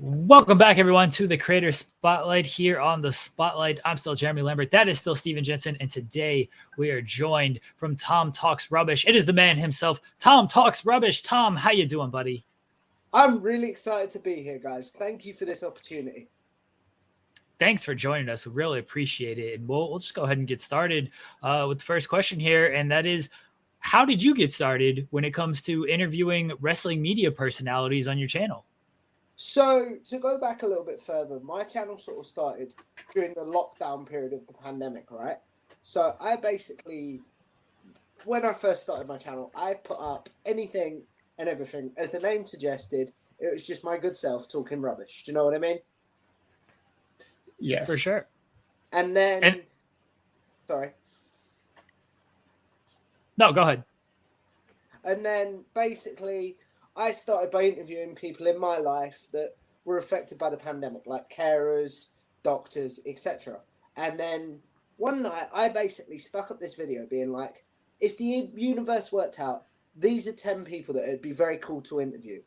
Welcome back, everyone, to the Creator Spotlight here on the Spotlight. I'm still Jeremy Lambert. That is still Steven Jensen. And today we are joined from Tom Talks Rubbish. It is the man himself, Tom Talks Rubbish. Tom, how you doing, buddy? I'm really excited to be here, guys. Thank you for this opportunity. Thanks for joining us. We really appreciate it. And we'll, we'll just go ahead and get started uh, with the first question here. And that is How did you get started when it comes to interviewing wrestling media personalities on your channel? So to go back a little bit further, my channel sort of started during the lockdown period of the pandemic, right? So I basically, when I first started my channel, I put up anything and everything. As the name suggested, it was just my good self talking rubbish. Do you know what I mean? Yes, for sure. And then, and, sorry. No, go ahead. And then basically, I started by interviewing people in my life that were affected by the pandemic, like carers, doctors, etc. And then one night, I basically stuck up this video being like, if the universe worked out, these are 10 people that it'd be very cool to interview.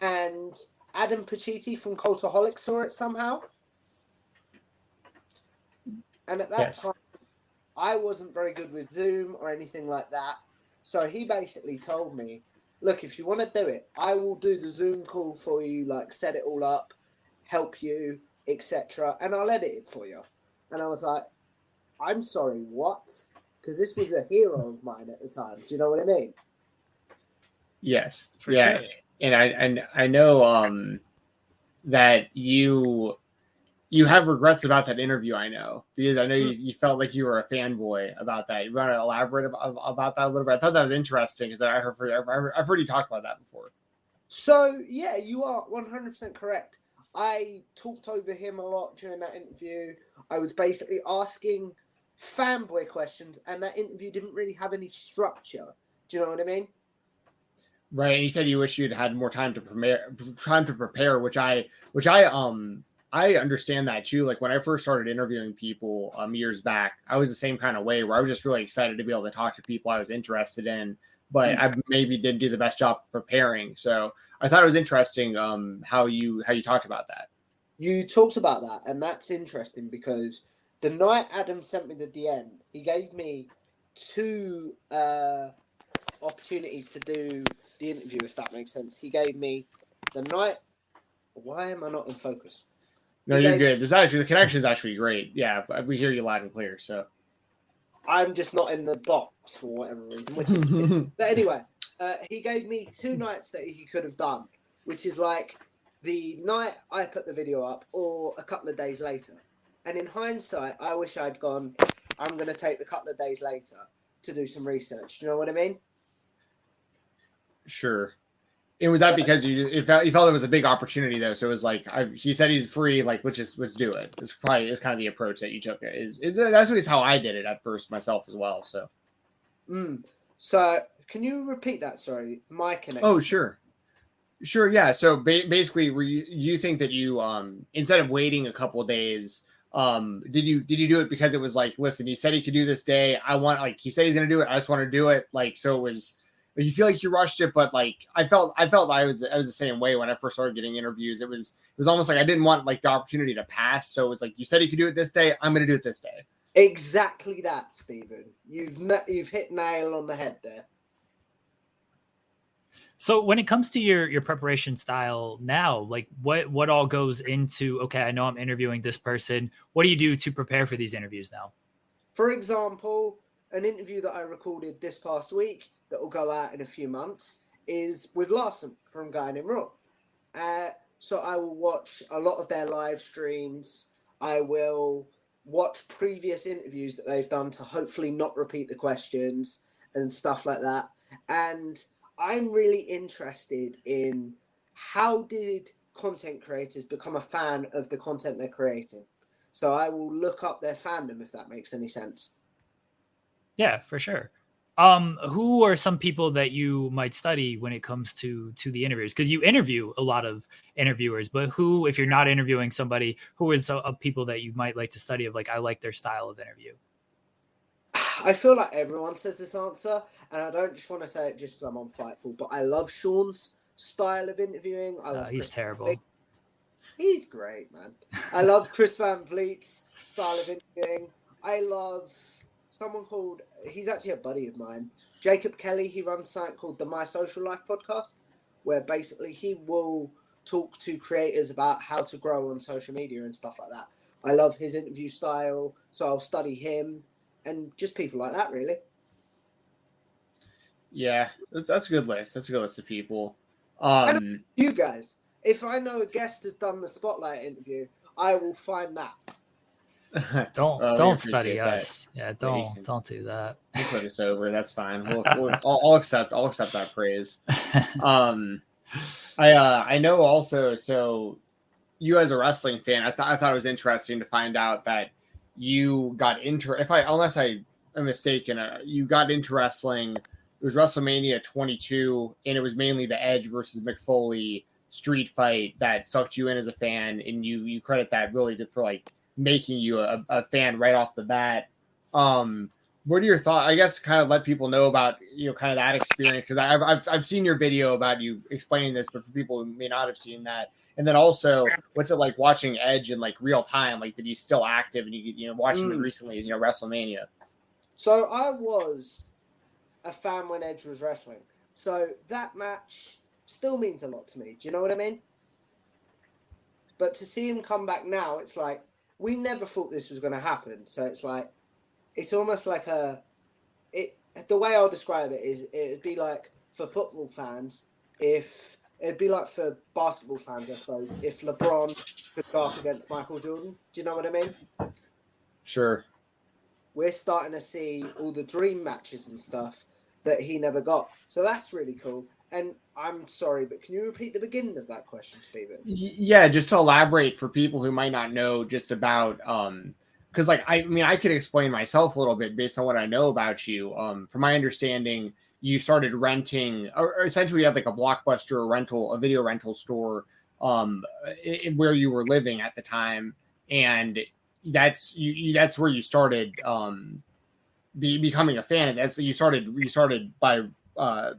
And Adam Pacitti from Cultaholic saw it somehow. And at that yes. time, I wasn't very good with Zoom or anything like that. So he basically told me look, if you want to do it, I will do the Zoom call for you, like set it all up, help you, etc., and I'll edit it for you. And I was like, I'm sorry, what? Because this was a hero of mine at the time. Do you know what I mean? Yes, for yeah, sure. and I and I know um that you you have regrets about that interview. I know because I know you, hmm. you felt like you were a fanboy about that. You want to elaborate about, about that a little bit? I thought that was interesting because I heard I've heard you talk about that before. So yeah, you are one hundred percent correct. I talked over him a lot during that interview. I was basically asking fanboy questions, and that interview didn't really have any structure. Do you know what I mean? Right. And you said you wish you'd had more time to prepare, time to prepare, which I, which I, um, I understand that too. Like when I first started interviewing people um, years back, I was the same kind of way where I was just really excited to be able to talk to people I was interested in, but mm-hmm. I maybe didn't do the best job preparing. So I thought it was interesting um, how you how you talked about that. You talked about that, and that's interesting because the night Adam sent me the DM, he gave me two uh, opportunities to do the interview, if that makes sense. He gave me the night. Why am I not in focus? No, you're good. There's actually the connection is actually great. Yeah, we hear you loud and clear. So I'm just not in the box for whatever reason. Which is, but anyway, uh, he gave me two nights that he could have done, which is like the night I put the video up or a couple of days later. And in hindsight, I wish I'd gone. I'm going to take the couple of days later to do some research. Do you know what I mean? Sure. And was that because you you felt you felt it was a big opportunity though? So it was like I, he said he's free, like let's just let's do it. It's probably it's kind of the approach that you took. Is, is that's at least how I did it at first myself as well. So, mm. so can you repeat that? Sorry, my connection. Oh sure, sure, yeah. So ba- basically, were you, you think that you um instead of waiting a couple days, um did you did you do it because it was like listen, he said he could do this day. I want like he said he's gonna do it. I just want to do it. Like so it was you feel like you rushed it, but like I felt, I felt I was, I was the same way when I first started getting interviews. It was, it was almost like I didn't want like the opportunity to pass. So it was like you said you could do it this day. I'm going to do it this day. Exactly that, Stephen. You've you've hit nail on the head there. So when it comes to your your preparation style now, like what what all goes into okay, I know I'm interviewing this person. What do you do to prepare for these interviews now? For example, an interview that I recorded this past week that will go out in a few months is with Larson from Guy in Raw. Uh, so I will watch a lot of their live streams. I will watch previous interviews that they've done to hopefully not repeat the questions and stuff like that. And I'm really interested in how did content creators become a fan of the content they're creating. So I will look up their fandom if that makes any sense. Yeah, for sure. Um, who are some people that you might study when it comes to to the interviews? Because you interview a lot of interviewers, but who, if you're not interviewing somebody, who is a, a people that you might like to study? Of like, I like their style of interview. I feel like everyone says this answer, and I don't just want to say it just because I'm on Fightful, but I love Sean's style of interviewing. I uh, love he's Chris terrible. He's great, man. I love Chris Van Vliet's style of interviewing. I love someone called he's actually a buddy of mine, Jacob Kelly. He runs something called the My Social Life podcast, where basically he will talk to creators about how to grow on social media and stuff like that. I love his interview style, so I'll study him and just people like that, really. Yeah, that's a good list. That's a good list of people. Um, you guys, if I know a guest has done the spotlight interview, I will find that. don't oh, don't study us. That. Yeah, don't don't do that. We'll put us over. That's fine. We'll, we'll I'll, I'll, accept. I'll accept that praise. Um, I uh, I know also. So, you as a wrestling fan, I thought I thought it was interesting to find out that you got into. If I unless I am mistaken, uh, you got into wrestling it was WrestleMania 22, and it was mainly the Edge versus Mick Foley street fight that sucked you in as a fan, and you you credit that really for like making you a, a fan right off the bat. Um, what are your thoughts? I guess kind of let people know about you know kind of that experience because I've, I've I've seen your video about you explaining this, but for people who may not have seen that, and then also what's it like watching Edge in like real time? Like, did he still active and you you know watching mm. it recently as you know WrestleMania? So I was a fan when Edge was wrestling. So that match still means a lot to me. Do you know what I mean? But to see him come back now, it's like we never thought this was going to happen. So it's like it's almost like a it. The way I'll describe it is it'd be like for football fans if it'd be like for basketball fans, I suppose, if LeBron could go up against Michael Jordan. Do you know what I mean? Sure. We're starting to see all the dream matches and stuff that he never got. So that's really cool. And I'm sorry, but can you repeat the beginning of that question, Stephen? Yeah, just to elaborate for people who might not know just about um because like I mean I could explain myself a little bit based on what I know about you. Um from my understanding, you started renting or essentially you had like a blockbuster rental, a video rental store um where you were living at the time and that's you, you that's where you started um be becoming a fan of you started you started by uh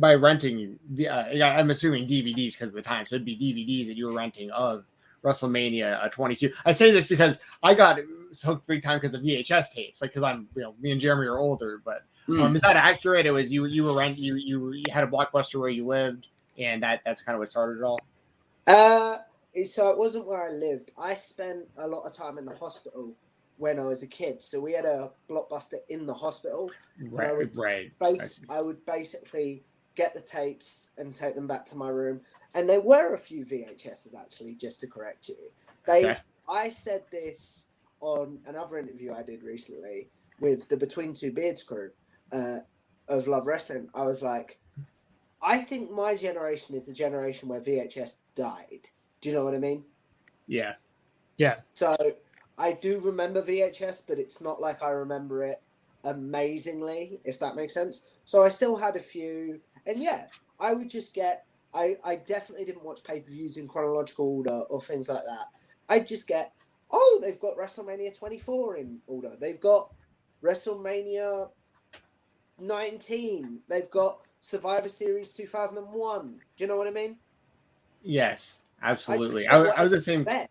by renting. Uh, I'm assuming DVDs because of the time, so it'd be DVDs that you were renting of WrestleMania uh, 22. I say this because I got hooked big time because of VHS tapes, like because I'm you know me and Jeremy are older. But um, is that accurate? It was you you were rent you you, you had a blockbuster where you lived, and that that's kind of what started it all. Uh, so it wasn't where I lived. I spent a lot of time in the hospital when I was a kid. So we had a blockbuster in the hospital. Right, I would right. Base, I, I would basically get the tapes and take them back to my room. And there were a few VHSs actually, just to correct you. They, okay. I said this on another interview I did recently with the Between Two Beards crew uh, of Love Wrestling. I was like, I think my generation is the generation where VHS died. Do you know what I mean? Yeah. Yeah. So I do remember VHS, but it's not like I remember it amazingly, if that makes sense. So I still had a few, and yeah, I would just get. I I definitely didn't watch pay per views in chronological order or things like that. I'd just get. Oh, they've got WrestleMania 24 in order. They've got WrestleMania 19. They've got Survivor Series 2001. Do you know what I mean? Yes, absolutely. I, I, I was the same. Bet.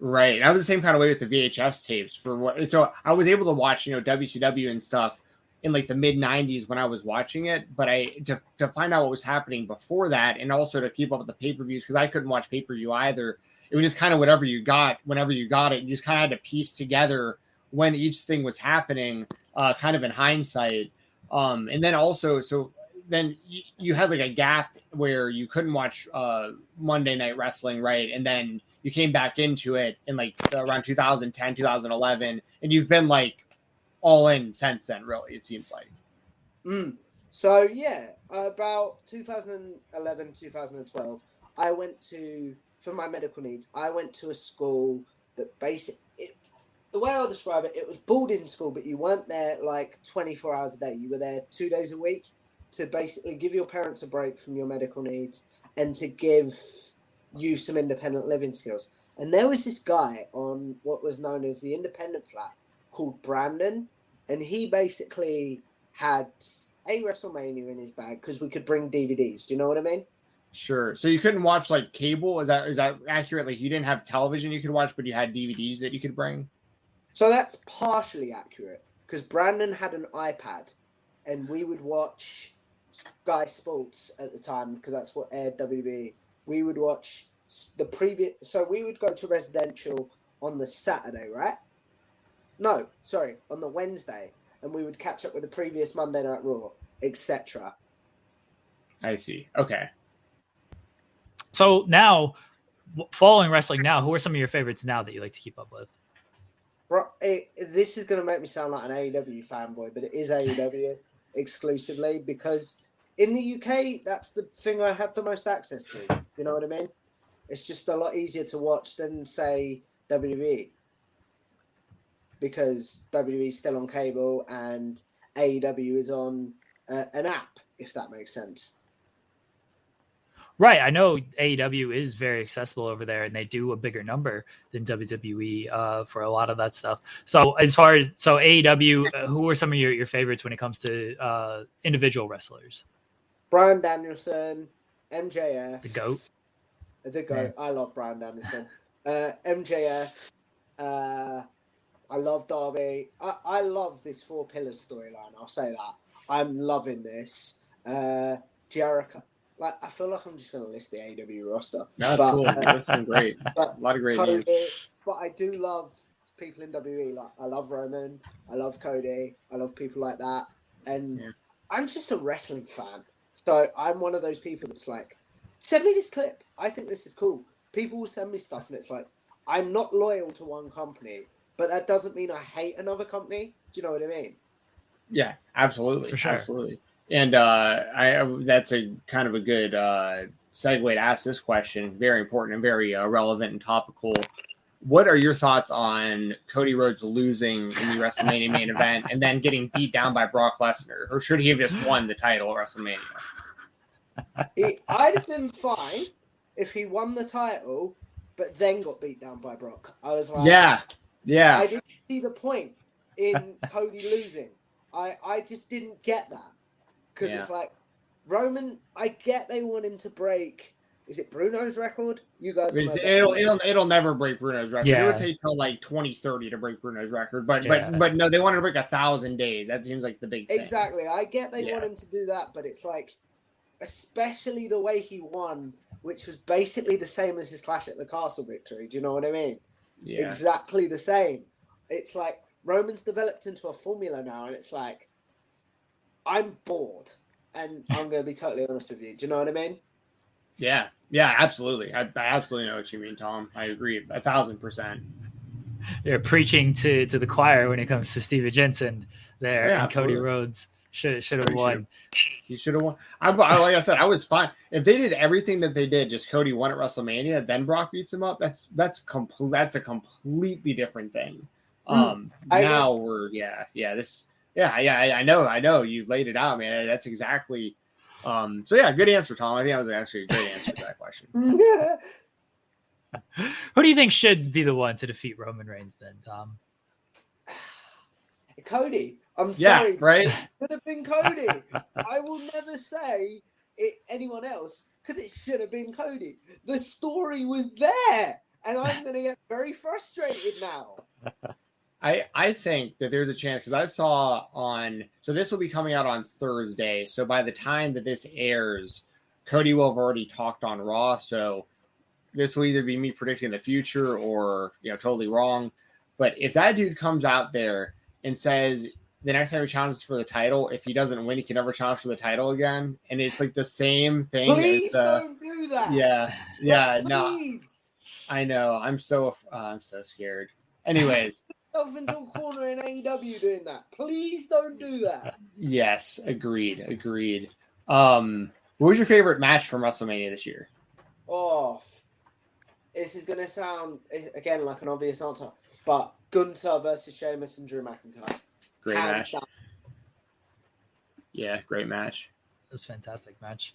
Right. I was the same kind of way with the VHS tapes for what so I was able to watch, you know, WCW and stuff in like the mid 90s when I was watching it, but I to, to find out what was happening before that and also to keep up with the pay-per-views because I couldn't watch pay-per-view either. It was just kind of whatever you got whenever you got it. You just kind of had to piece together when each thing was happening, uh, kind of in hindsight. Um, and then also so then you, you had like a gap where you couldn't watch uh, Monday Night Wrestling, right? And then you came back into it in like around 2010, 2011, and you've been like all in since then. Really, it seems like. Mm. So yeah, about 2011, 2012, I went to for my medical needs. I went to a school that basic. The way I'll describe it, it was boarding school, but you weren't there like 24 hours a day. You were there two days a week to basically give your parents a break from your medical needs and to give you some independent living skills. And there was this guy on what was known as the independent flat called Brandon, and he basically had a WrestleMania in his bag because we could bring DVDs. Do you know what I mean? Sure. So you couldn't watch like cable. Is that is that accurate? Like you didn't have television you could watch, but you had DVDs that you could bring. So that's partially accurate because Brandon had an iPad, and we would watch Sky Sports at the time because that's what aired WB. We would watch the previous. So we would go to residential on the Saturday, right? No, sorry, on the Wednesday, and we would catch up with the previous Monday Night Raw, etc. I see. Okay. So now, following wrestling now, who are some of your favorites now that you like to keep up with? Bro, it, this is going to make me sound like an AEW fanboy, but it is AEW exclusively because in the UK, that's the thing I have the most access to. You know what I mean? It's just a lot easier to watch than, say, WWE because WWE is still on cable and AEW is on uh, an app, if that makes sense. Right. I know AEW is very accessible over there and they do a bigger number than WWE uh, for a lot of that stuff. So, as far as so AEW, uh, who are some of your, your favorites when it comes to uh, individual wrestlers? Bryan Danielson, MJF, the GOAT. The GOAT. Yeah. I love Bryan Danielson. Uh, MJF, uh, I love Darby. I, I love this four pillars storyline. I'll say that. I'm loving this. Uh, Jericho. Like I feel like I'm just going to list the AEW roster. That's but, cool. Uh, That's great. a lot of great Cody, names. But I do love people in WWE. Like I love Roman. I love Cody. I love people like that. And yeah. I'm just a wrestling fan. So I'm one of those people that's like, send me this clip. I think this is cool. People will send me stuff, and it's like, I'm not loyal to one company but that doesn't mean I hate another company. Do you know what I mean? Yeah, absolutely, sure. absolutely. And uh, I that's a kind of a good uh, segue to ask this question. Very important and very uh, relevant and topical. What are your thoughts on Cody Rhodes losing in the WrestleMania main event and then getting beat down by Brock Lesnar, or should he have just won the title at WrestleMania? He, I'd have been fine if he won the title, but then got beat down by Brock. I was like, yeah, yeah. I didn't see the point in Cody losing. I, I just didn't get that. Because yeah. it's like, Roman, I get they want him to break. Is it Bruno's record? You guys, it'll, it'll it'll never break Bruno's record. Yeah. It would take till like twenty thirty to break Bruno's record, but yeah. but but no, they wanted to break a thousand days. That seems like the big thing. Exactly. I get they yeah. want him to do that, but it's like, especially the way he won, which was basically the same as his Clash at the Castle victory. Do you know what I mean? Yeah. exactly the same. It's like Roman's developed into a formula now, and it's like I'm bored, and I'm going to be totally honest with you. Do you know what I mean? Yeah, yeah, absolutely. I, I absolutely know what you mean, Tom. I agree a thousand percent. You're preaching to to the choir when it comes to Steven Jensen there yeah, and Cody Rhodes. Should should have won. He should have won. I, like I said, I was fine. If they did everything that they did, just Cody won at WrestleMania, then Brock beats him up. That's that's complete. That's a completely different thing. Hmm. Um, mm, now we're yeah, yeah. This yeah, yeah. I, I, know, I know. You laid it out, man. That's exactly. Um, so yeah, good answer, Tom. I think I was actually a great answer to that question. Who do you think should be the one to defeat Roman Reigns then, Tom? Cody. I'm sorry. Yeah, right? It should have been Cody. I will never say it anyone else because it should have been Cody. The story was there, and I'm going to get very frustrated now. I I think that there's a chance because I saw on so this will be coming out on Thursday. So by the time that this airs, Cody will have already talked on Raw. So this will either be me predicting the future or you know totally wrong. But if that dude comes out there and says the next time he challenges for the title, if he doesn't win, he can never challenge for the title again. And it's like the same thing. Please the, don't do that. Yeah, yeah, no. I know. I'm so uh, I'm so scared. Anyways, into a corner in AEW doing that. Please don't do that. Yes, agreed, agreed. Um, what was your favorite match from WrestleMania this year? Oh, this is gonna sound again like an obvious answer, but Gunther versus Sheamus and Drew McIntyre. Great match. Down. Yeah, great match. It was fantastic match.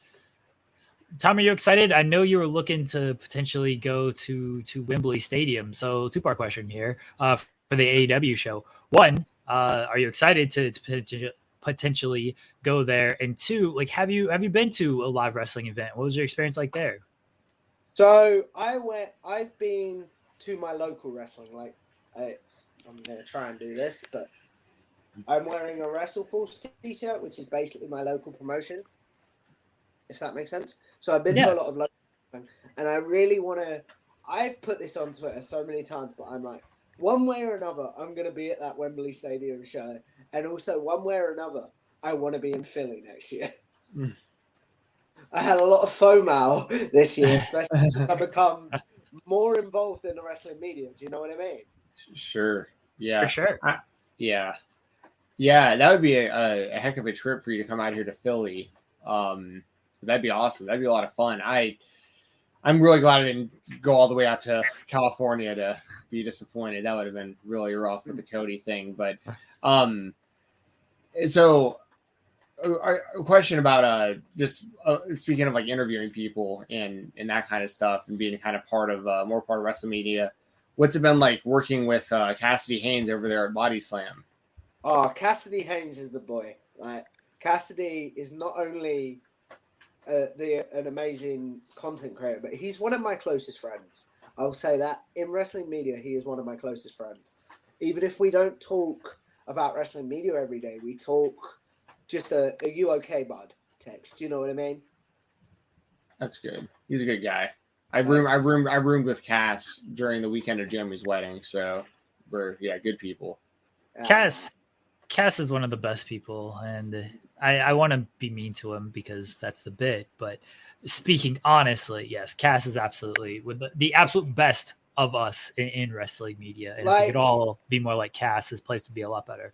Tom, are you excited? I know you were looking to potentially go to to Wembley Stadium. So, two part question here uh, for the AEW show. One, uh, are you excited to, to potentially go there? And two, like, have you have you been to a live wrestling event? What was your experience like there? So I went. I've been to my local wrestling. Like, I, I'm gonna try and do this, but I'm wearing a WrestleForce t-shirt, which is basically my local promotion. If that makes sense. So I've been Yeah. to a lot of local, and I really want to. I've put this on Twitter so many times, but I'm like, one way or another, I'm gonna be at that Wembley Stadium show, and also one way or another, I want to be in Philly next year. Mm. I had a lot of FOMO this year, especially I've become more involved in the wrestling media. Do you know what I mean? Sure. Yeah. For sure. Yeah. Yeah, that would be a, a heck of a trip for you to come out here to Philly. Um, that'd be awesome. That'd be a lot of fun. I, I'm really glad I didn't go all the way out to California to be disappointed. That would have been really rough with the Cody thing. But, um, so a, a question about uh just uh, speaking of like interviewing people and and that kind of stuff and being kind of part of uh, more part of wrestling media. What's it been like working with uh, Cassidy Haynes over there at Body Slam? Oh, Cassidy Haynes is the boy. Like Cassidy is not only uh, the an amazing content creator, but he's one of my closest friends. I'll say that in wrestling media, he is one of my closest friends. Even if we don't talk about wrestling media every day, we talk just a, a you okay, bud text. Do you know what I mean? That's good. He's a good guy. I roomed, I roomed, I roomed with Cass during the weekend of Jeremy's wedding. So we're yeah, good people. Um, Cass, Cass is one of the best people, and I, I want to be mean to him because that's the bit. But speaking honestly, yes, Cass is absolutely with the, the absolute best of us in, in wrestling media, and if we could all be more like Cass, his place would be a lot better.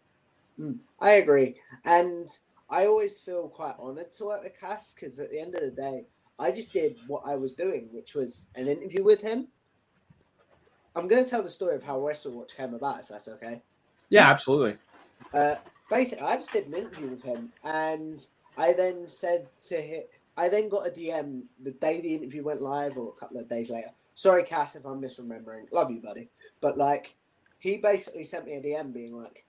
Mm, I agree, and I always feel quite honored to work with Cass because at the end of the day, I just did what I was doing, which was an interview with him. I'm going to tell the story of how Wrestle Watch came about, if that's okay. Yeah, absolutely. Uh, basically, I just did an interview with him, and I then said to him, I then got a DM the day the interview went live, or a couple of days later. Sorry, Cass, if I'm misremembering. Love you, buddy. But like, he basically sent me a DM being like,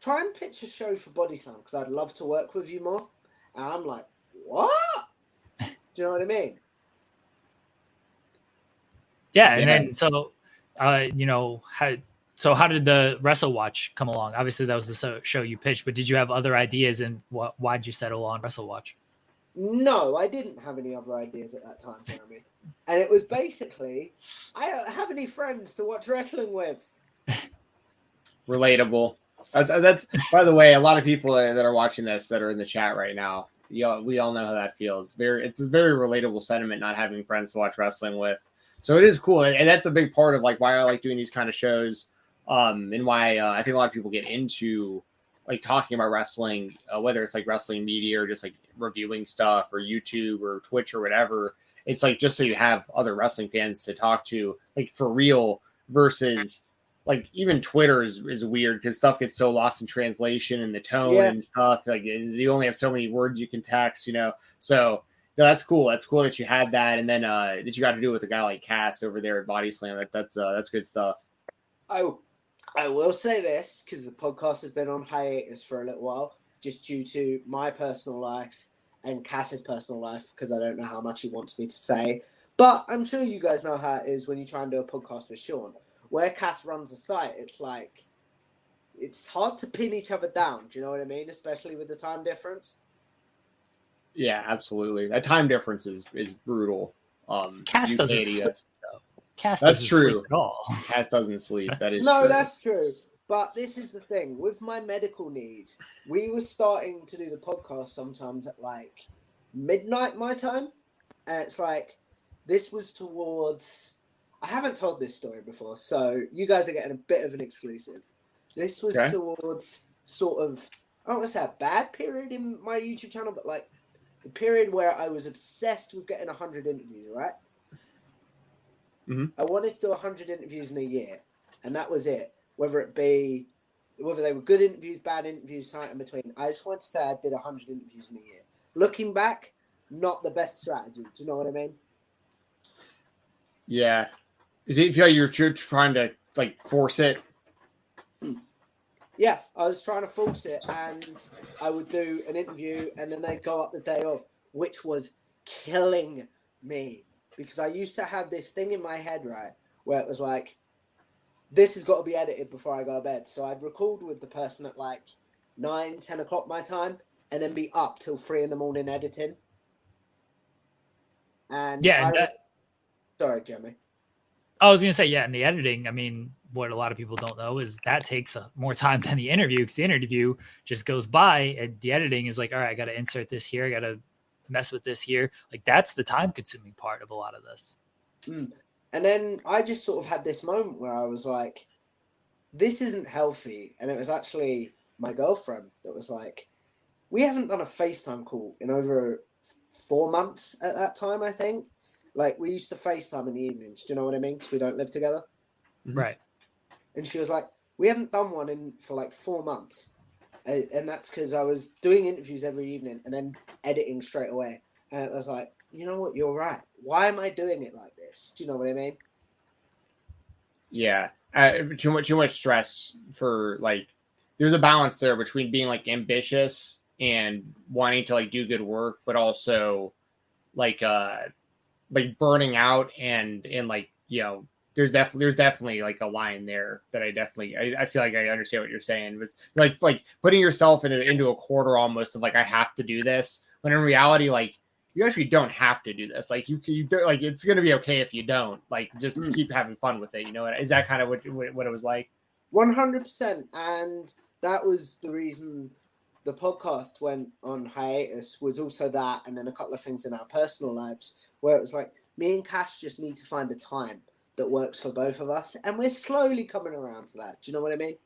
"Try and pitch a show for Body Slam because I'd love to work with you more." And I'm like, "What?" Do you know what I mean? Yeah, and Yeah. then so, uh, you know, how so how did the Wrestle Watch come along? Obviously, that was the show you pitched, but did you have other ideas, and what why did you settle on Wrestle Watch? No, I didn't have any other ideas at that time, Jeremy. And it was basically, I don't have any friends to watch wrestling with. Relatable. Uh, that's, that's by the way, a lot of people that are watching this that are in the chat right now. You all, we all know how that feels. Very, it's a very relatable sentiment not having friends to watch wrestling with. So it is cool, and, and that's a big part of like why I like doing these kind of shows, um, and why uh, I think a lot of people get into like talking about wrestling, uh, whether it's like wrestling media or just like reviewing stuff or YouTube or Twitch or whatever. It's like just so you have other wrestling fans to talk to, like for real, versus like even Twitter is, is weird because stuff gets so lost in translation and the tone Yeah. and stuff. Like you only have so many words you can text, you know. So no, that's cool. That's cool that you had that, and then uh that you got to do with a guy like Cass over there at Body Slam. That, that's uh that's good stuff. I, I will say this because the podcast has been on hiatus for a little while, just due to my personal life and Cass's personal life, because I don't know how much he wants me to say. But I'm sure you guys know how it is when you try and do a podcast with Sean. Where Cass runs the site, it's like it's hard to pin each other down. Do you know what I mean? Especially with the time difference. Yeah, absolutely. That time difference is is brutal. Um, Cass doesn't to sleep, US. Cass That's doesn't true. sleep at all. Cass doesn't sleep. That is No, true. that's true. But this is the thing with my medical needs. We were starting to do the podcast sometimes at like midnight my time, and it's like this was towards. I haven't told this story before, so you guys are getting a bit of an exclusive. This was Okay. towards sort of I don't want to say a bad period in my YouTube channel, but like the period where I was obsessed with getting hundred interviews. Right. Mhm. I wanted to do hundred interviews in a year, and that was it whether it be whether they were good interviews, bad interviews, something in between. I just wanted to say I did hundred interviews in a year. Looking back, not the best strategy. Do you know what I mean? Yeah. You feel like you're trying to like force it? Yeah, I was trying to force it, and I would do an interview, and then they'd go up the day of, which was killing me because I used to have this thing in my head, right, where it was like, this has got to be edited before I go to bed. So I'd record with the person at like nine, 10 o'clock my time, and then be up till three in the morning editing. And Yeah, I, that- sorry, Jeremy. I was gonna say, yeah, and the editing. I mean, what a lot of people don't know is that takes uh more time than the interview because the interview just goes by, and the editing is like, all right, I got to insert this here, I got to mess with this here. Like that's the time-consuming part of a lot of this. Hmm. And then I just sort of had this moment where I was like, this isn't healthy. And it was actually my girlfriend that was like, we haven't done a FaceTime call in over four months at that time, I think. Like, we used to FaceTime in the evenings. Do you know what I mean? Because we don't live together. Right. And she was like, we haven't done one in for like four months. And, and that's because I was doing interviews every evening and then editing straight away. And I was like, you know what? You're right. Why am I doing it like this? Do you know what I mean? Yeah, uh, too much too much stress for like. There's a balance there between being like ambitious and wanting to like do good work, but also like uh like burning out and and like you know there's definitely there's definitely like a line there that I definitely I, I feel like I understand what you're saying with like like putting yourself into into a quarter almost of like I have to do this when in reality like you actually don't have to do this like you you like it's gonna be okay if you don't like just Mm. keep having fun with it you know is that kind of what what it was like One hundred percent, and that was the reason the podcast went on hiatus. Was also that, and then a couple of things in our personal lives where it was like me and Cass just need to find a time that works for both of us, and we're slowly coming around to that. Do you know what I mean?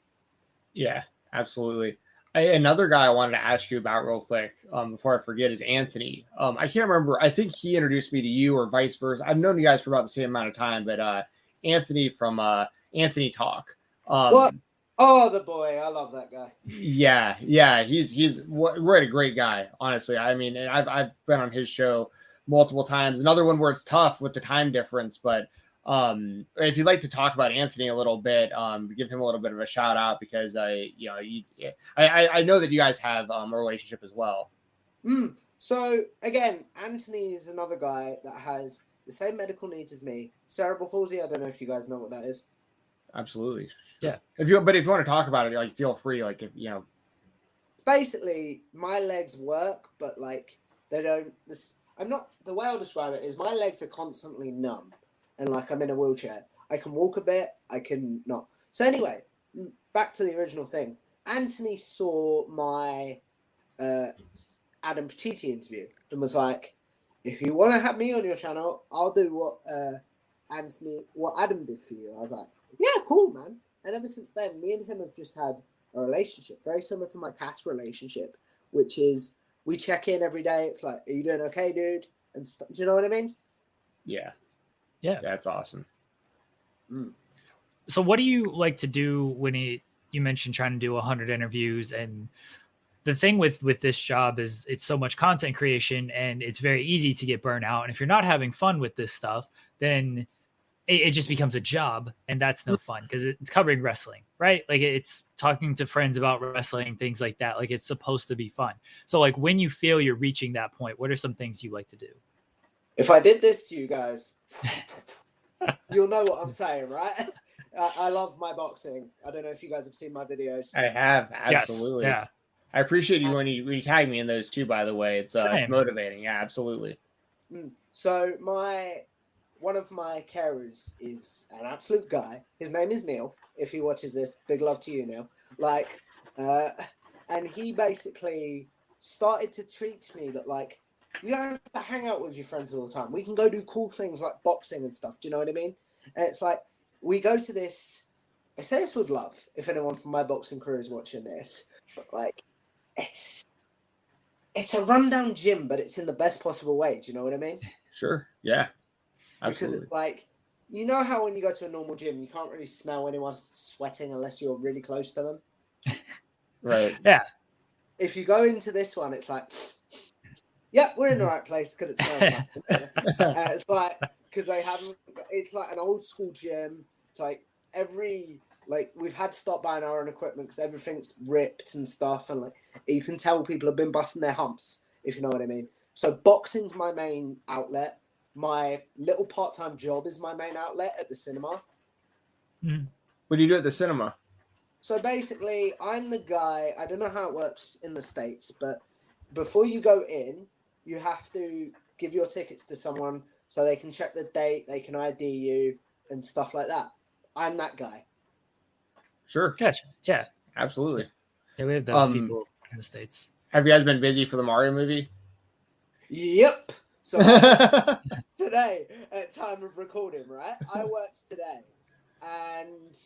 Yeah, absolutely. I, another guy I wanted to ask you about real quick um, before I forget is Anthony. Um, I can't remember. I think he introduced me to you or vice versa. I've known you guys for about the same amount of time, but uh, Anthony from uh, Anthony Talk. Um, What? Oh, the boy, I love that guy. Yeah, yeah, he's he's what a great guy. Honestly, I mean, and I've I've been on his show multiple times. Another one where it's tough with the time difference, but um, if you'd like to talk about Anthony a little bit, um, give him a little bit of a shout out because I, you know, you, I I I know that you guys have um, a relationship as well. Mm. So again, Anthony is another guy that has the same medical needs as me. Cerebral palsy. I don't know if you guys know what that is. Absolutely. Yeah. If you but if you want to talk about it, like feel free. Like if you know, basically my legs work, but like they don't. This I'm not. The way I'll describe it is my legs are constantly numb, and like I'm in a wheelchair. I can walk a bit. I can not. So anyway, back to the original thing. Anthony saw my uh, Adam Pacitti interview and was like, "If you want to have me on your channel, I'll do what uh, Anthony, what Adam did for you." I was like, "Yeah, cool, man." And ever since then, me and him have just had a relationship very similar to my Cass relationship, which is we check in every day. It's like, "Are you doing okay, dude?" And do you know what I mean? yeah, Yeah. that's awesome. Hmm. So what do you like to do when it, you mentioned trying to do 100 interviews and the thing with with this job is it's so much content creation and it's very easy to get burnt out. And if you're not having fun with this stuff then it, it just becomes a job and that's no fun because it's covering wrestling right? Like it's talking to friends about wrestling things like that. Like it's supposed to be fun. So like when you feel you're reaching that point what are some things you like to do If I did this to you guys, you'll know what I'm saying, right? I, I love my boxing. I don't know if you guys have seen my videos. I have Yes, absolutely. yeah I appreciate you when you when you tag me in those too. By the way, it's uh, it's motivating. Yeah, absolutely. Mm. So my one of my carers is an absolute guy. His name is Neil. If he watches this, big love to you, Neil. Like, uh, and he basically started to treat me that like you don't have to hang out with your friends all the time. We can go do cool things like boxing and stuff. Do you know what I mean? And it's like we go to this. I say this with love. If anyone from my boxing crew is watching this, but like, it's it's a rundown gym, but it's in the best possible way. Do you know what I mean? Sure. Yeah. Absolutely. Because it's like you know how when you go to a normal gym you can't really smell anyone sweating unless you're really close to them Right. Yeah. If you go into this one it's like yeah we're in the right place because it smells like uh, it's like because they haven't it's like an old school gym it's like every Like we've had to stop buying our own equipment because everything's ripped and stuff, and like you can tell people have been busting their humps, if you know what I mean. So boxing's my main outlet. My little part-time job is my main outlet at the cinema. What do you do at the cinema? So basically, I'm the guy. I don't know how it works in the states, but before you go in, you have to give your tickets to someone so they can check the date, they can ID you, and stuff like that. I'm that guy. Sure, Gotcha. Yeah. absolutely. Yeah, we have those Um, people in the states. Have you guys been busy for the Mario movie? Yep. So today, at time of recording, right? I worked today, and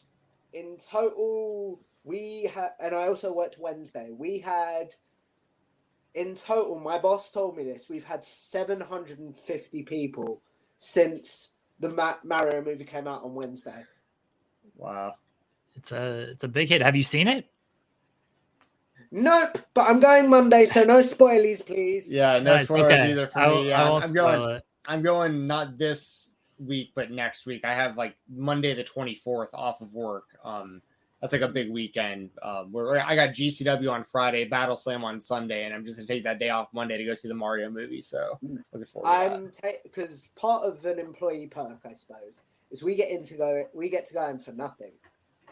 in total, we had, and I also worked Wednesday. We had, in total, my boss told me this. We've had seven hundred and fifty people since the Ma- Mario movie came out on Wednesday. wow. It's a it's a big hit. Have you seen it? Nope, but I'm going Monday, so no spoilies, please. Yeah, no Nice. spoilers Okay. either for I, me. I, I'm, won't I'm going. it. I'm going not this week, but next week. I have like Monday the 24th off of work. Um, that's like a big weekend. Um, where I got GCW on Friday, Battle Slam on Sunday, and I'm just gonna take that day off Monday to go see the Mario movie. So looking forward. I'm because part of an employee perk, I suppose, is we get into go we get to go in for nothing.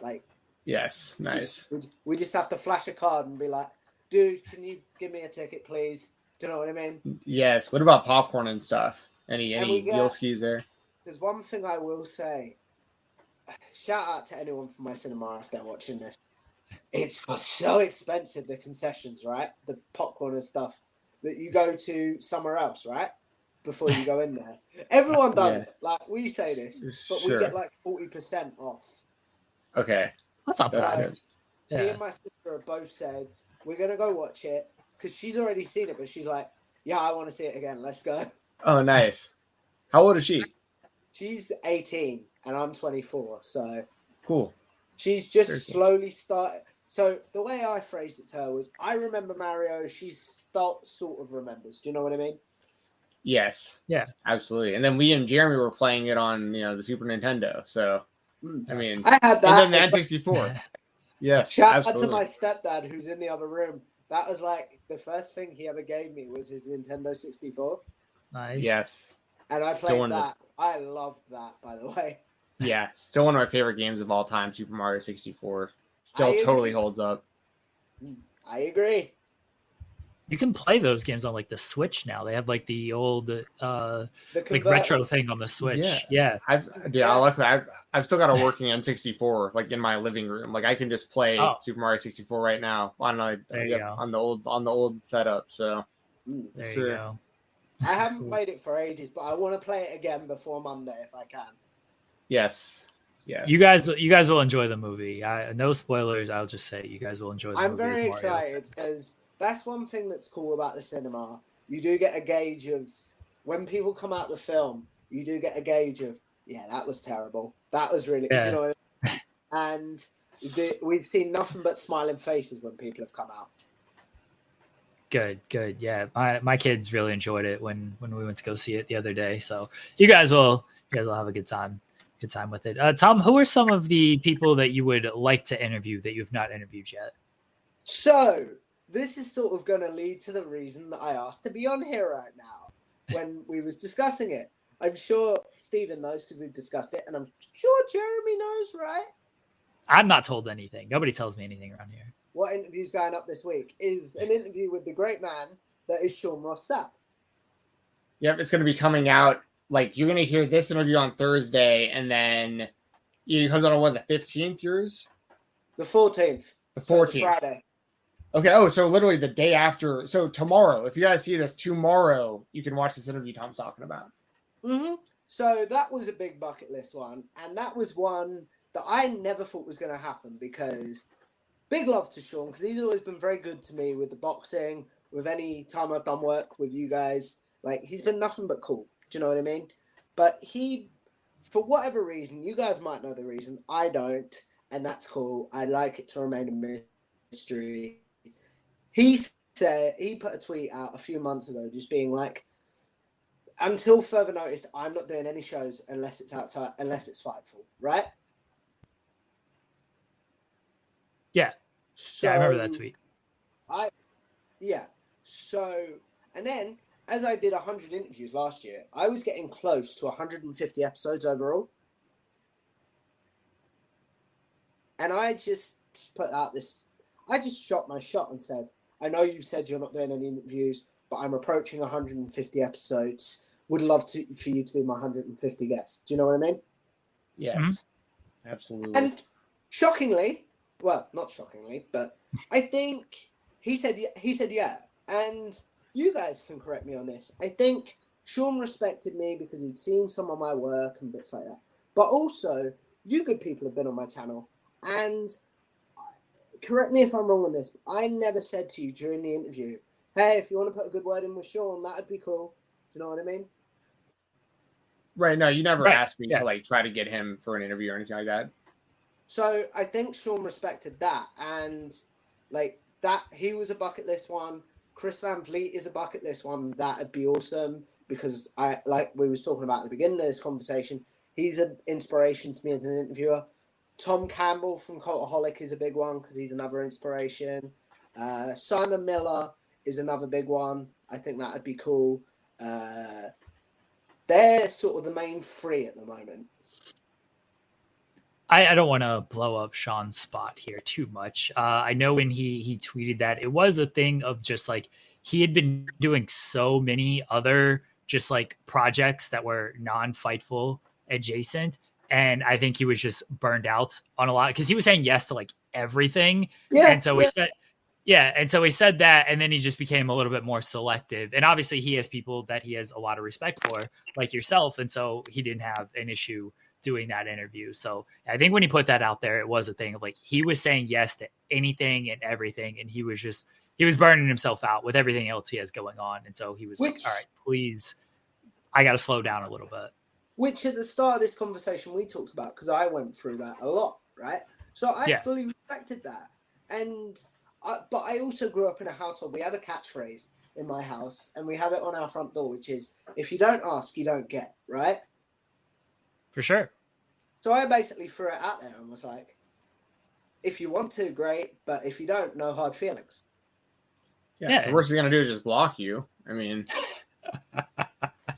Like Yes, nice. we, we just have to flash a card and be like, dude, can you give me a ticket, please? Do you know what I mean? Yes. What about popcorn and stuff? Any And any deal skis there? There's one thing I will say. Shout out to anyone from my cinema if they're watching this. It's so expensive, the concessions, right? The popcorn and stuff that you go to somewhere else, right? Before you go in there. Everyone does Yeah. it. Like we say this, but Sure. we get like 40% off. Okay, That's not that's bad. good. Me and my sister have both said we're gonna go watch it because she's already seen it, but she's like, "Yeah, I want to see it again. Let's go." Oh, nice. How old is she? She's 18 and I'm 24, so Cool. she's just Very cool. slowly started. So the way I phrased it to her was, "I remember Mario. She start, sort of remembers. Do you know what I mean?" Yes. Yeah. Absolutely. And then we and Jeremy were playing it on you know the Super Nintendo. So Mm. I mean, I had that. and that. then the N64. Yes. Shout absolutely. out to my stepdad who's in the other room. That was like the first thing he ever gave me was his Nintendo 64, Nice. Yes. and I Still played one the- that. I loved that, by the way. Yeah. Still one of my favorite games of all time. Super Mario 64. Still I totally agree. holds up. I agree. You can play those games on like the Switch now. They have like the old uh The like retro thing on the Switch. Yeah. Yeah. I've yeah, Yeah. luckily I've I've still got a working N64 like in my living room. Like I can just play Oh. Super Mario 64 right now on a, There you go. on the old on the old setup. So Mm. There Sure. you go. I haven't played it for ages, but I want to play it again before Monday if I can. Yes. Yes. You guys you guys will enjoy the movie. I, no spoilers. I'll just say you guys will enjoy the I'm movie. very excited because that's one thing that's cool about the cinema. You do get a gauge of when people come out the film. You do get a gauge of yeah, that was terrible. That was really. Yeah. You know, what I mean? and the, we've seen nothing but smiling faces when people have come out. Good, good. Yeah, my my kids really enjoyed it when when we went to go see it the other day. So you guys will you guys will have a good time, good time with it. Uh, Tom, who are some of the people that you would like to interview that you've not interviewed yet? So this is sort of going to lead to the reason that I asked to be on here right now when we was discussing it. I'm sure Stephen knows because we've discussed it, and I'm sure Jeremy knows, right? I'm not told anything. Nobody tells me anything around here. What interview's going up this week is an interview with the great man that is Sean Ross Sapp. Yep, it's going to be coming out. Like you're going to hear this interview on Thursday, and then it comes out on what the fifteenth. Yours, The 14th. the so fourteenth. Friday. Okay. Oh, so literally the day after. So tomorrow, if you guys see this tomorrow, you can watch this interview Tom's talking about. hmm So that was a big bucket list one, and that was one that I never thought was going to happen because big love to Sean because he's always been very good to me with the boxing, with any time I've done work with you guys. Like he's been nothing but cool. Do you know what I mean? But he, for whatever reason, you guys might know the reason. I don't, and that's cool. I like it to remain a mystery. He said he put a tweet out a few months ago, just being like, until further notice, I'm not doing any shows unless it's outside, unless it's Fightful, right? Yeah. So, yeah, I remember that tweet. I, yeah. So, and then as I did 100 interviews last year, I was getting close to 150 episodes overall. And I just put out this, I just shot my shot and said, I know you've said you're not doing any interviews, but I'm approaching 150 episodes. Would love to for you to be my 150 guest. Do you know what I mean? Yes, Mhm. absolutely. And shockingly, well, not shockingly, but I think he said ye- he said yeah. And you guys can correct me on this. I think Sean respected me because he'd seen some of my work and bits like that. But also, you good people have been on my channel, and uh, correct me if I'm wrong on this. But I never said to you during the interview, "Hey, if you want to put a good word in with Sean, that'd be cool." Do you know what I mean? right, no, you never Right, asked me yeah. to like try to get him for an interview or anything like that. So I think Sean respected that, and like that, he was a bucket list one. Chris Van Vliet is a bucket list one. That'd be awesome because I like we was talking about at the beginning of this conversation. He's an inspiration to me as an interviewer. Tom Campbell from Cultaholic is a big one because he's another inspiration. Uh, Simon Miller is another big one. I think that'd be cool. Uh, they're sort of the main three at the moment. I, I don't want to blow up Sean's spot here too much. Uh, I know when he he tweeted that it was a thing of just like he had been doing so many other just like projects that were non-fightful adjacent, and I think he was just burned out on a lot because he was saying yes to like everything, Yeah, and so we said. Yeah, and so he said that, and then he just became a little bit more selective. And obviously, he has people that he has a lot of respect for, like yourself, and so he didn't have an issue doing that interview. So I think when he put that out there, it was a thing of like he was saying yes to anything and everything, and he was just he was burning himself out with everything else he has going on, and so he was Which- like, "All right, please, I got to slow down a little bit." Which at the start of this conversation we talked about because I went through that a lot, right? So I Yeah. fully respected that, and I, but I also grew up in a household. We have a catchphrase in my house, and we have it on our front door, which is "If you don't ask, you don't get." Right? For sure. So I basically threw it out there and was like, "If you want to, great, but if you don't, no hard feelings." Yeah, Yeah. the worst he's gonna do is just block you. I mean,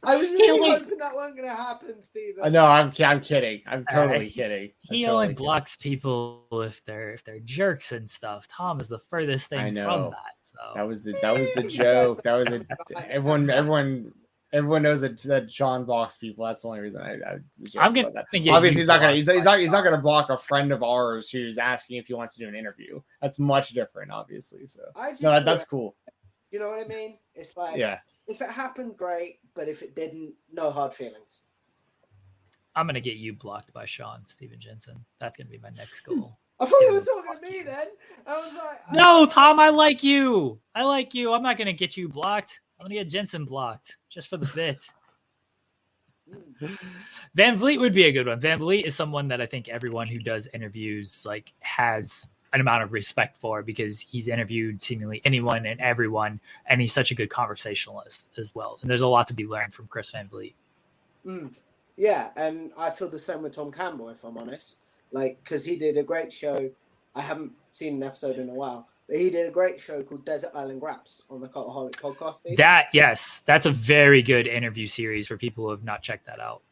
I was really only- hoping that wasn't going to happen, Stephen. I know I'm I'm kidding. I'm Uh, totally he- kidding. I'm He totally only kidding. blocks people if they're if they're jerks and stuff. Tom is the furthest I thing know. from that. So That was the that was the joke. That was the everyone everyone everyone knows that that Sean blocks people. That's the only reason I, I I'm gonna about that. think yeah, Obviously, he's not gonna he's, he's not he's not gonna block a friend of ours who's asking if he wants to do an interview. That's much different, obviously. So I just no, that, that's cool. You know what I mean? It's like Yeah, if it happened, great, but if it didn't, no hard feelings. I'm gonna get you blocked by Sean Steven Jensen. That's gonna be my next hmm. goal. I thought you were talking to me then. I was like, I- No, Tom, I like you. I like you. I'm not gonna get you blocked. I'm gonna get Jensen blocked just for the bit. Van Vliet would be a good one. Van Vliet is someone that I think everyone who does interviews like has an amount of respect for because he's interviewed seemingly anyone and everyone, and he's such a good conversationalist as well. And there's a lot to be learned from Chris Van Vliet. Mm. Yeah, and I feel the same with Tom Campbell, if I'm honest. Like, because he did a great show. I haven't seen an episode in a while, but he did a great show called Desert Island Graps on the Cultaholic podcast. That yes, that's a very good interview series for people who have not checked that out.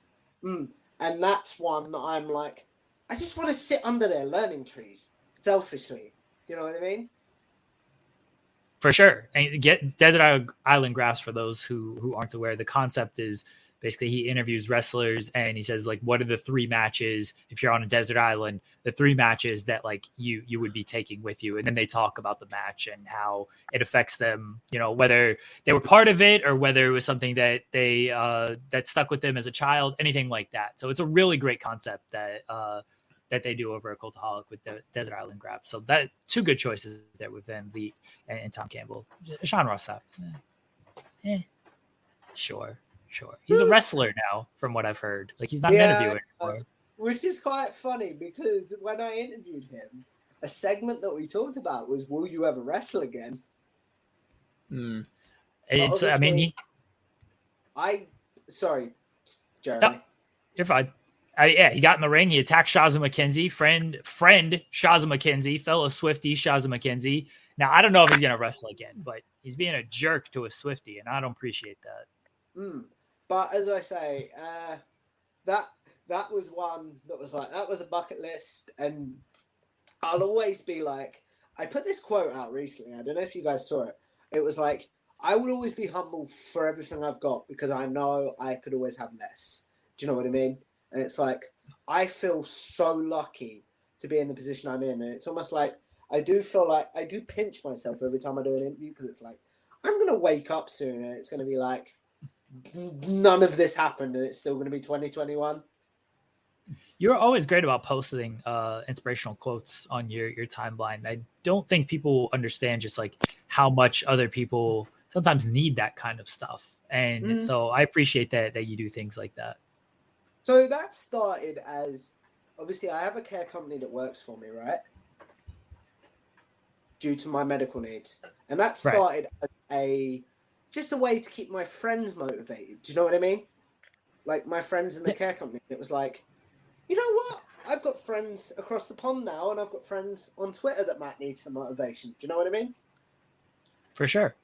Mm. And that's one that I'm like, I just want to sit under their learning trees, selfishly. Do you know what I mean? for sure and get desert island graps for those who who aren't aware the concept is basically he interviews wrestlers and he says like what are the three matches if you're on a desert island the three matches that like you you would be taking with you and then they talk about the match and how it affects them you know whether they were part of it or whether it was something that they uh that stuck with them as a child anything like that so it's a really great concept that uh that they do over at Cultaholic with the Desert Island Grab. So that two good choices there with Van Vliet and, and Tom Campbell. Sean Ross Sapp. Eh. Eh. Sure, sure. He's a wrestler now, from what I've heard. Like he's not Yeah, an interviewer uh, anymore. Which is quite funny because when I interviewed him, a segment that we talked about was Will you ever wrestle again? Mm. It's I mean he, I sorry, Jeremy. you're fine. Uh, yeah, he got in the ring. He attacked Shazza McKenzie, friend, friend Shazza McKenzie, fellow Swifty Shazza McKenzie. Now I don't know if he's gonna wrestle again, but he's being a jerk to a Swifty, and I don't appreciate that. Mm. But as I say, uh, that that was one that was like that was a bucket list, and I'll always be like, I put this quote out recently. I don't know if you guys saw it. It was like, I will always be humble for everything I've got because I know I could always have less. Do you know what I mean? And it's like I feel so lucky to be in the position I'm in, and it's almost like I do feel like I do pinch myself every time I do an interview because it's like I'm gonna wake up soon and it's gonna be like none of this happened and it's still gonna be 2021. You're always great about posting uh, inspirational quotes on your your timeline. I don't think people understand just like how much other people sometimes need that kind of stuff, and mm. so I appreciate that that you do things like that. So that started as obviously I have a care company that works for me, right? Due to my medical needs, and that started right. as a just a way to keep my friends motivated. Do you know what I mean? Like my friends in the care company, it was like you know what? I've got friends across the pond now, and I've got friends on Twitter that might need some motivation. Do you know what I mean? For sure.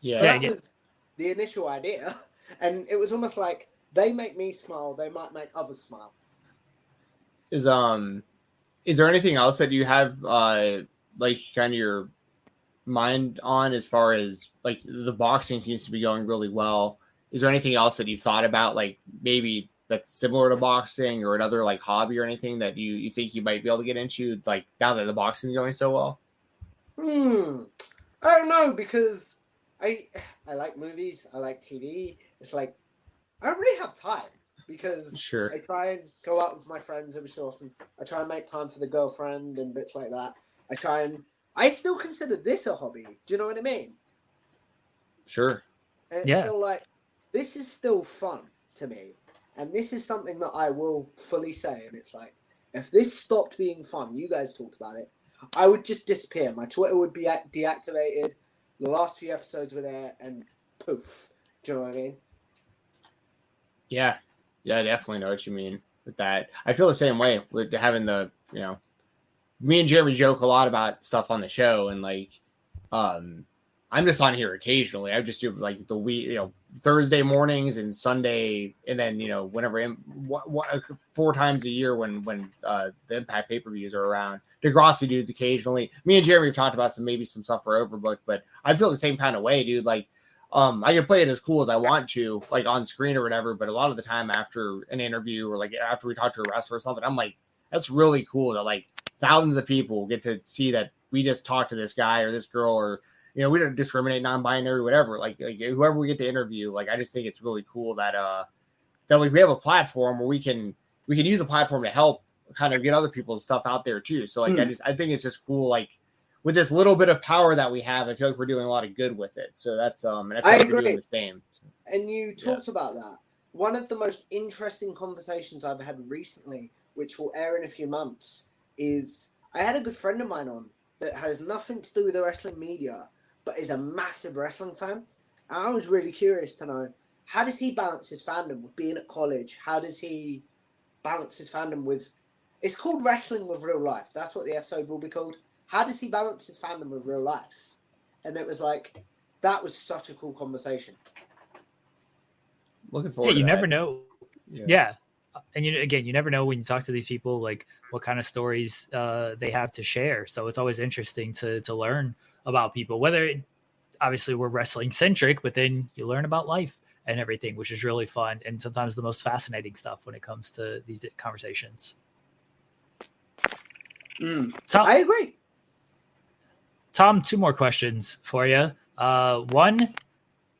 Yeah. That was the initial idea, and it was almost like they make me smile, they might make others smile. Is um, is there anything else that you have uh, like kind of your mind on as far as like the boxing seems to be going really well? Is there anything else that you've thought about, like maybe that's similar to boxing or another like hobby or anything that you you think you might be able to get into like now that the boxing is going so well? Hmm. I don't know because I I like movies. I like TV. It's like I don't really have time because sure I try and go out with my friends every so often. I try and make time for the girlfriend and bits like that. I try and I still consider this a hobby. Do you know what I mean? Sure. And it's yeah. still like this is still fun to me. And this is something that I will fully say. And it's like, if this stopped being fun, you guys talked about it, I would just disappear. My Twitter would be deactivated. The last few episodes were there, and poof. Do you know what I mean? Yeah, yeah, I definitely know what you mean with that. I feel the same way with having the, you know, me and Jeremy joke a lot about stuff on the show, and like, um, I'm just on here occasionally. I just do like the week, you know, Thursday mornings and Sunday, and then you know whenever what, what, four times a year when when uh, the Impact pay per views are around. Degrassi dudes occasionally. Me and Jeremy have talked about some maybe some stuff for Overbook, but I feel the same kind of way, dude. Like, um, I can play it as cool as I want to, like on screen or whatever. But a lot of the time after an interview or like after we talk to a wrestler or something, I'm like, that's really cool that like thousands of people get to see that we just talked to this guy or this girl or you know, we don't discriminate, non-binary, whatever. Like, like whoever we get to interview, like I just think it's really cool that uh that like we have a platform where we can we can use a platform to help kind of get other people's stuff out there too. So like mm. I hmm. just I think it's just cool like with this little bit of power that we have, I feel like we're doing a lot of good with it. So that's um and I, I like agree. doing the same. And you talked yeah. about that. One of the most interesting conversations I've had recently, which will air in a few months, is I had a good friend of mine on that has nothing to do with the wrestling media, but is a massive wrestling fan. And I was really curious to know how does he balance his fandom with being at college? How does he balance his fandom with? It's called wrestling with real life. That's what the episode will be called. How does he balance his fandom with real life? And it was like that was such a cool conversation. Looking forward. Yeah, you that. never know. Yeah. yeah. And you again, you never know when you talk to these people, like what kind of stories uh, they have to share. So it's always interesting to to learn about people, whether obviously we're wrestling centric, but then you learn about life and everything, which is really fun and sometimes the most fascinating stuff when it comes to these conversations. Mm, Tom, I agree. Tom, two more questions for you. Uh, one,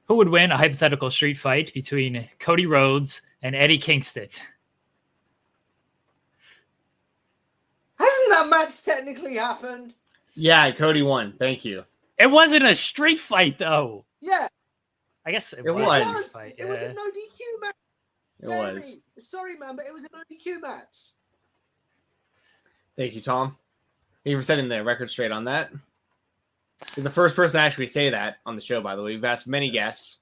who would win a hypothetical street fight between Cody Rhodes and Eddie Kingston? that match technically happened? Yeah, Cody won. Thank you. It wasn't a street fight though. Yeah. I guess it, it was. was. Fight, yeah. It was a no DQ match. It was. Sorry, man, but it was a no DQ match. Thank you, Tom. Thank you for setting the record straight on that. You're the first person to actually say that on the show, by the way. We've asked many guests.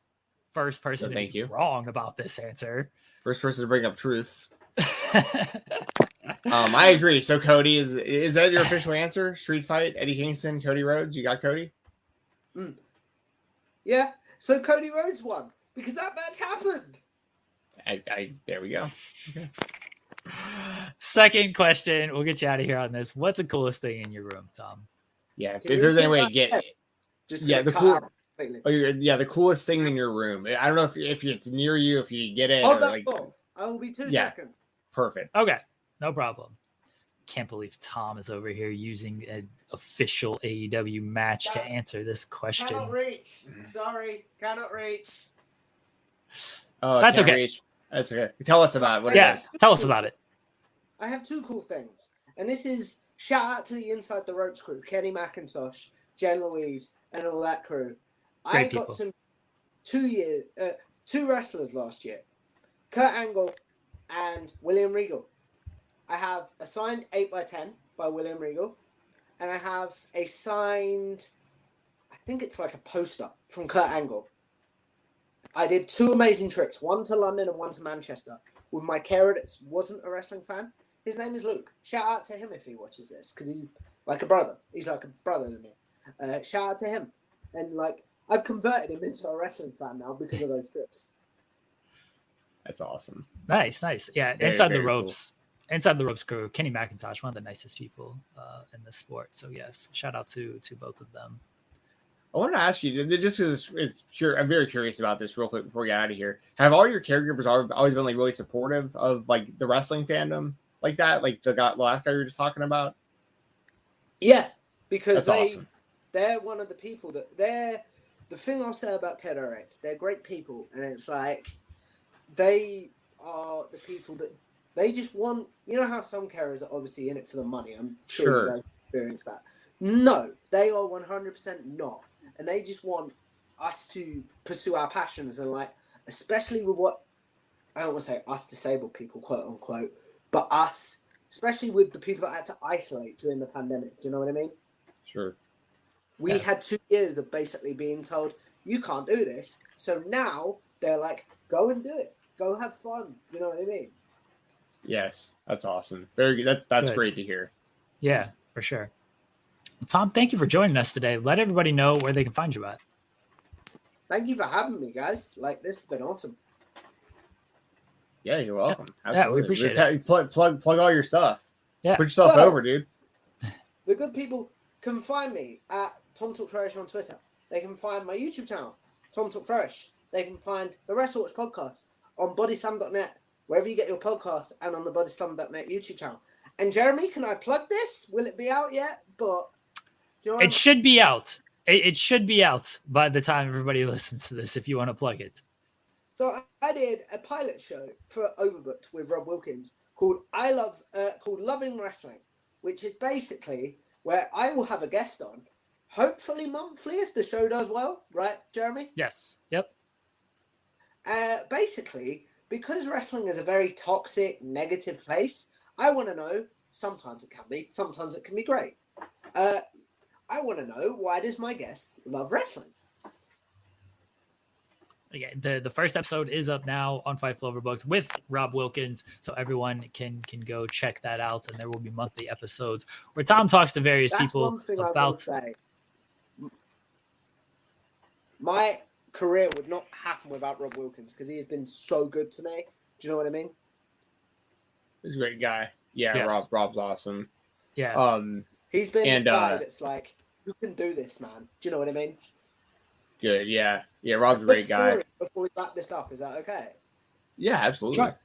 First person so thank you. wrong about this answer. First person to bring up truths. Um, I agree. So Cody is is that your official answer? Street fight, Eddie Kingston, Cody Rhodes. You got Cody. Yeah. So Cody Rhodes won because that match happened. I, I there we go. Second question. We'll get you out of here on this. What's the coolest thing in your room, Tom? Yeah. If, if there's any way to get that? Just Yeah, the cool- oh, yeah, the coolest thing in your room. I don't know if if it's near you, if you get it, Hold or that like thought. I will be two Yeah. seconds. perfect. Okay, no problem. Can't believe Tom is over here using an official AEW match to answer this question. Cannot reach. Sorry, cannot reach. Oh, That's okay. reach. That's okay. Tell us about it. what Yeah, it is. tell us about it. I have two cool things, and this is shout out to the Inside the Ropes crew: Kenny McIntosh, Jen Louise, and all that crew. I Great got people. some two year, uh, two wrestlers last year: Kurt Angle and William Regal. I have a signed eight x ten by William Regal, and I have a signed, I think it's like a poster from Kurt Angle. I did two amazing trips, one to London and one to Manchester, with my carer that wasn't a wrestling fan. His name is Luke. Shout out to him if he watches this, because he's like a brother. He's like a brother to me. Uh, shout out to him. And like, I've converted him into a wrestling fan now because of those trips. That's awesome. Nice, nice. Yeah, Very, inside the ropes. cool. Ropes. Inside the ropes crew, Kenny McIntosh, one of the nicest people uh, in the sport. So yes, shout out to to both of them. I wanted to ask you just because it's cur- I'm very curious about this real quick before we get out of here. Have all your caregivers al- always been like really supportive of like the wrestling fandom like that? Like the guy, the last guy you were just talking about. Yeah, because That's they awesome. they're one of the people that they're the thing I'll say about Kedorix, they're great people, and it's like they are the people that they just want. You know how some carriers are obviously in it for the money. I'm sure, Sure. you guys experience that. No, they are 100 percent not, and they just want us to pursue our passions and like, especially with what I don't want to say us disabled people, quote unquote, but us, especially with the people that had to isolate during the pandemic. Do you know what I mean? Sure. We Yeah. had two years of basically being told you can't do this. So now they're like, go and do it. Go have fun. You know what I mean? Yes, that's awesome. Very good. That, that's Good. great to hear. Yeah, for sure. Well, Tom, thank you for joining us today. Let everybody know where they can find you at. Thank you for having me, guys. Like this has been awesome. Yeah, you're welcome. Yeah, we Absolutely. appreciate Re- Plug, plug, plug all your stuff. Yeah. Put yourself So- over, dude. The good people can find me at Tom Talk Trash on Twitter. They can find my YouTube channel, Tom Talk Trash. They can find the Wrestle Watch podcast on bodyslam.net, wherever you get your podcast, and on the bodyslam.net YouTube channel. And Jeremy, can I plug this? Will it be out yet? But you know It should be out. It, it should be out by the time everybody listens to this if you want to plug it. So I- I did a pilot show for Overbooked with Rob Wilkins called I Love uh, called Loving Wrestling, which is basically where I will have a guest on, hopefully monthly if the show does well, right, Jeremy? Yes. Yep. Uh, basically, because wrestling is a very toxic, negative place, I want to know. Sometimes it can be, sometimes it can be great. Uh, I want to know why does my guest love wrestling? Yeah, the the first episode is up now on Five Flover Books with Rob Wilkins, so everyone can can go check that out. And there will be monthly episodes where Tom talks to various That's people one thing I will about. My career would not happen without Rob Wilkins because he has been so good to me. Do you know what I mean? He's a great guy. Yeah, Yes. Rob. Rob's awesome. Yeah, Um, He's been And, the guy uh, that's like, you can do this, man. Do you know what I mean? good. Yeah, yeah. Rob's a Quick great guy. Before we wrap this up, is that okay? Yeah, absolutely. Sure.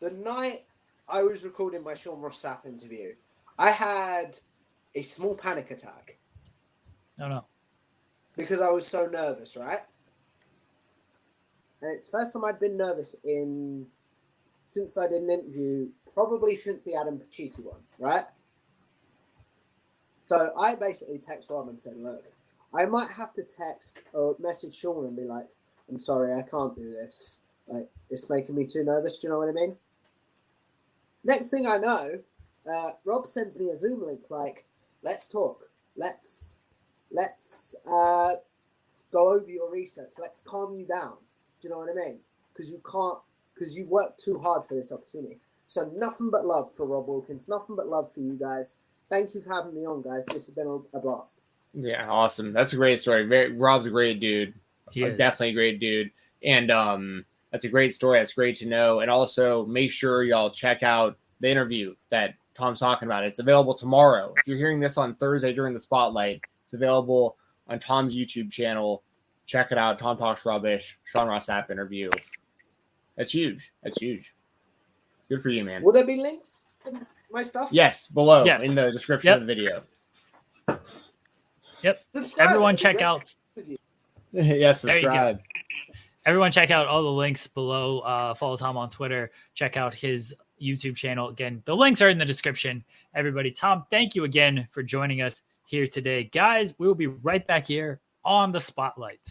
The night I was recording my Sean Ross Sapp interview, I had a small panic attack no, no. Because I was so nervous, right? And it's the first time I'd been nervous in since I did an interview, probably since the Adam Pacitti one, right? So I basically text Rob and said, "Look, I might have to text or message Sean and be like, I'm sorry, I can't do this. Like, it's making me too nervous. Do you know what I mean?" Next thing I know, uh, Rob sends me a Zoom link like, "Let's talk. Let's let's uh, go over your research. Let's calm you down. Do you know what I mean? Because you can't, because you've worked too hard for this opportunity. So nothing but love for Rob Wilkins. Nothing but love for you guys. Thank you for having me on, guys. This has been a, a blast. Yeah, awesome. That's a great story. Very Rob's a great dude. He is. Definitely a great dude. And um that's a great story. That's great to know. And also make sure y'all check out the interview that Tom's talking about. It's available tomorrow. If you're hearing this on Thursday during the spotlight, it's available on Tom's YouTube channel. Check it out. Tom Talks Rubbish, Sean Ross Sapp interview. That's huge. That's huge. Good for you, man. Will there be links to my stuff? Yes, below Yes. in the description Yep. of the video. Yep. Subscribe. Everyone check out yes, There subscribe. everyone check out all the links below. Uh, follow Tom on Twitter. Check out his YouTube channel. Again, the links are in the description. Everybody, Tom, thank you again for joining us here today. Guys, we will be right back here on the spotlights.